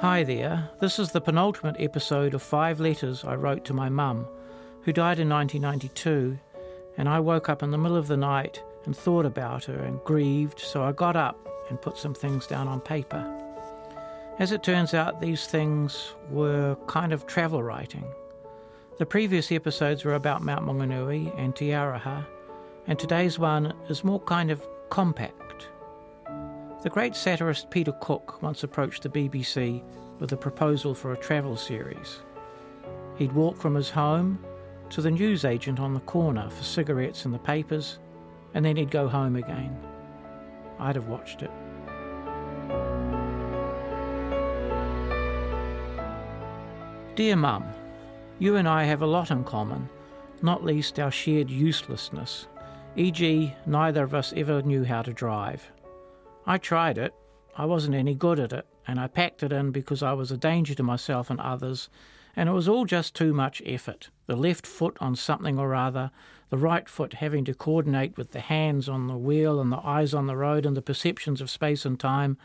Hi there, this is the penultimate episode of Five Letters I Wrote to My Mum, who died in 1992, and I woke up in the middle of the night and thought about her and grieved, so I got up and put some things down on paper. As it turns out, these things were kind of travel writing. The previous episodes were about Mount Maunganui and Te Aroha, and today's one is more kind of compact. The great satirist Peter Cook once approached the BBC with a proposal for a travel series. He'd walk from his home to the newsagent on the corner for cigarettes and the papers, and then he'd go home again. I'd have watched it. Dear Mum, you and I have a lot in common, not least our shared uselessness, e.g., neither of us ever knew how to drive. I tried it, I wasn't any good at it, and I packed it in because I was a danger to myself and others, and it was all just too much effort. The left foot on something or other, the right foot having to coordinate with the hands on the wheel and the eyes on the road and the perceptions of space and time.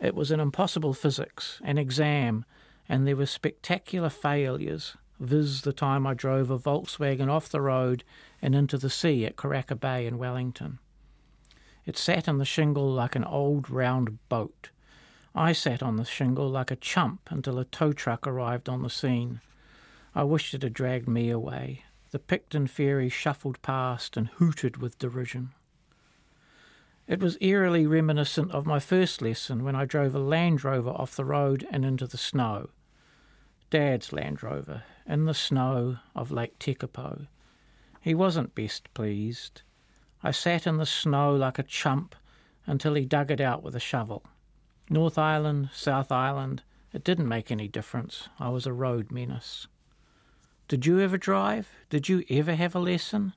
It was an impossible physics, an exam, and there were spectacular failures, viz., the time I drove a Volkswagen off the road and into the sea at Karaka Bay in Wellington. It sat on the shingle like an old round boat. I sat on the shingle like a chump until a tow truck arrived on the scene. I wished it had dragged me away. The Picton ferry shuffled past and hooted with derision. It was eerily reminiscent of my first lesson when I drove a Land Rover off the road and into the snow. Dad's Land Rover, in the snow of Lake Tekapo. He wasn't best pleased. I sat in the snow like a chump until he dug it out with a shovel. North Island, South Island, it didn't make any difference. I was a road menace. Did you ever drive? Did you ever have a lesson?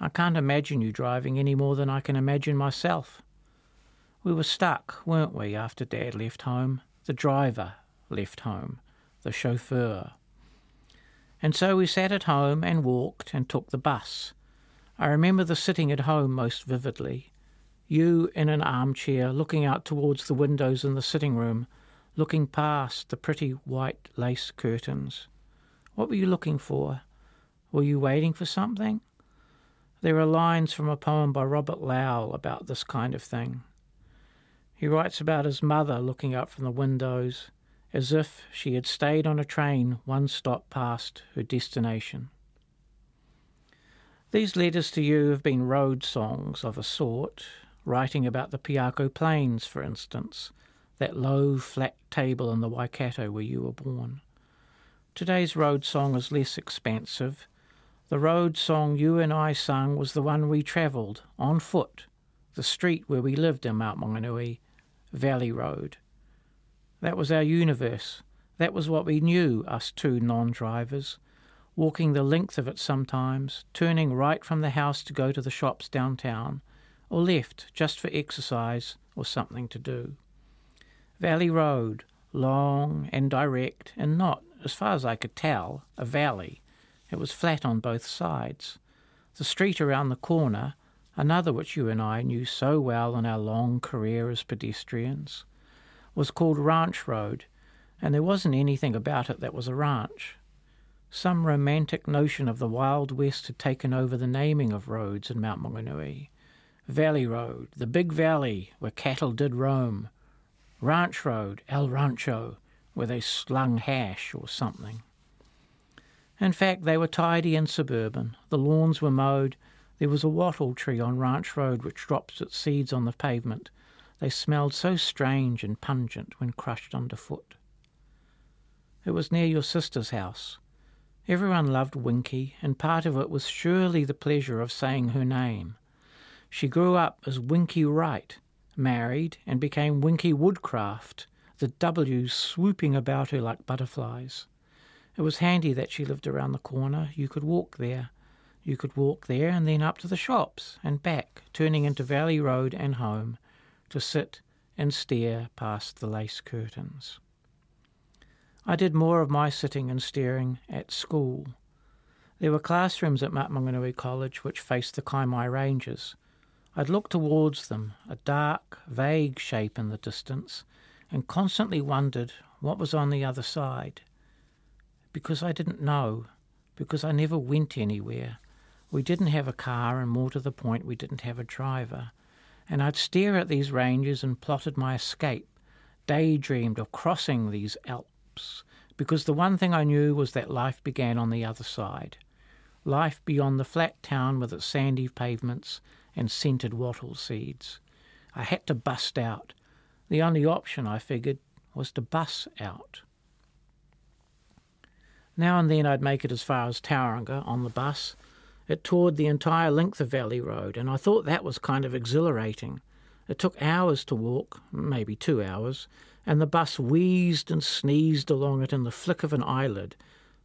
I can't imagine you driving any more than I can imagine myself. We were stuck, weren't we, after Dad left home? The driver left home the chauffeur. And so we sat at home and walked and took the bus. I remember the sitting at home most vividly. You in an armchair looking out towards the windows in the sitting room, looking past the pretty white lace curtains. What were you looking for? Were you waiting for something? There are lines from a poem by Robert Lowell about this kind of thing. He writes about his mother looking out from the windows as if she had stayed on a train one stop past her destination. These letters to you have been road songs of a sort, writing about the Piako Plains, for instance, that low, flat table in the Waikato where you were born. Today's road song is less expansive. The road song you and I sung was the one we travelled, on foot, the street where we lived in Mount Maunganui, Valley Road. That was our universe. That was what we knew, us two non drivers, walking the length of it sometimes, turning right from the house to go to the shops downtown, or left just for exercise or something to do. Valley Road, long and direct, and not, as far as I could tell, a valley. It was flat on both sides. The street around the corner, another which you and I knew so well in our long career as pedestrians was called Ranch Road, and there wasn't anything about it that was a ranch. Some romantic notion of the Wild West had taken over the naming of roads in Mount Maunganui. Valley Road, the big valley where cattle did roam. Ranch Road, El Rancho, where they slung hash or something. In fact, they were tidy and suburban. The lawns were mowed. There was a wattle tree on Ranch Road which drops its seeds on the pavement, they smelled so strange and pungent when crushed underfoot. It was near your sister's house. Everyone loved Winky, and part of it was surely the pleasure of saying her name. She grew up as Winky Wright, married, and became Winky Woodcraft, the W's swooping about her like butterflies. It was handy that she lived around the corner. You could walk there. You could walk there and then up to the shops and back, turning into Valley Road and home, to sit and stare past the lace curtains. I did more of my sitting and staring at school. There were classrooms at Mount Maunganui College which faced the Kaimai Ranges. I'd look towards them, a dark, vague shape in the distance, and constantly wondered what was on the other side. Because I didn't know, because I never went anywhere. We didn't have a car, and more to the point, we didn't have a driver. And I'd stare at these ranges and plotted my escape, daydreamed of crossing these Because the one thing I knew was that life began on the other side. Life beyond the flat town with its sandy pavements and scented wattle seeds. I had to bust out. The only option, I figured, was to bus out. Now and then I'd make it as far as Tauranga on the bus. It toured the entire length of Valley Road, and I thought that was kind of exhilarating. It took hours to walk, maybe two hours, and the bus wheezed and sneezed along it in the flick of an eyelid.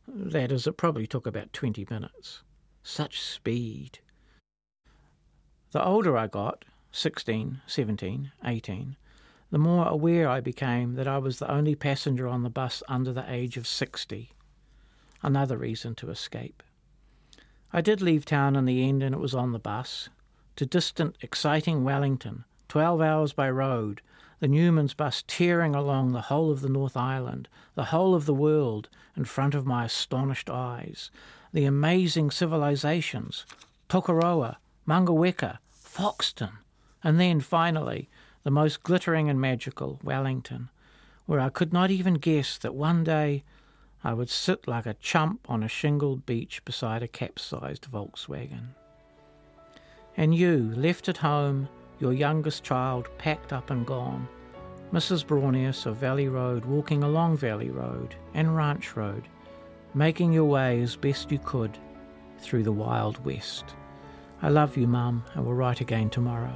That is, it probably took about 20 minutes. Such speed. The older I got, 16, 17, 18, the more aware I became that I was the only passenger on the bus under the age of 60. Another reason to escape. I did leave town in the end, and it was on the bus to distant, exciting Wellington, 12 hours by road, the Newman's bus tearing along the whole of the North Island, the whole of the world, in front of my astonished eyes. The amazing civilizations Tokoroa, Mangaweka, Foxton, and then, finally, the most glittering and magical, Wellington, where I could not even guess that one day I would sit like a chump on a shingled beach beside a capsized Volkswagen. And you, left at home, your youngest child packed up and gone. Mrs. Braunias of Valley Road walking along Valley Road and Ranch Road, making your way as best you could through the Wild West. I love you, Mum, and we'll write again tomorrow.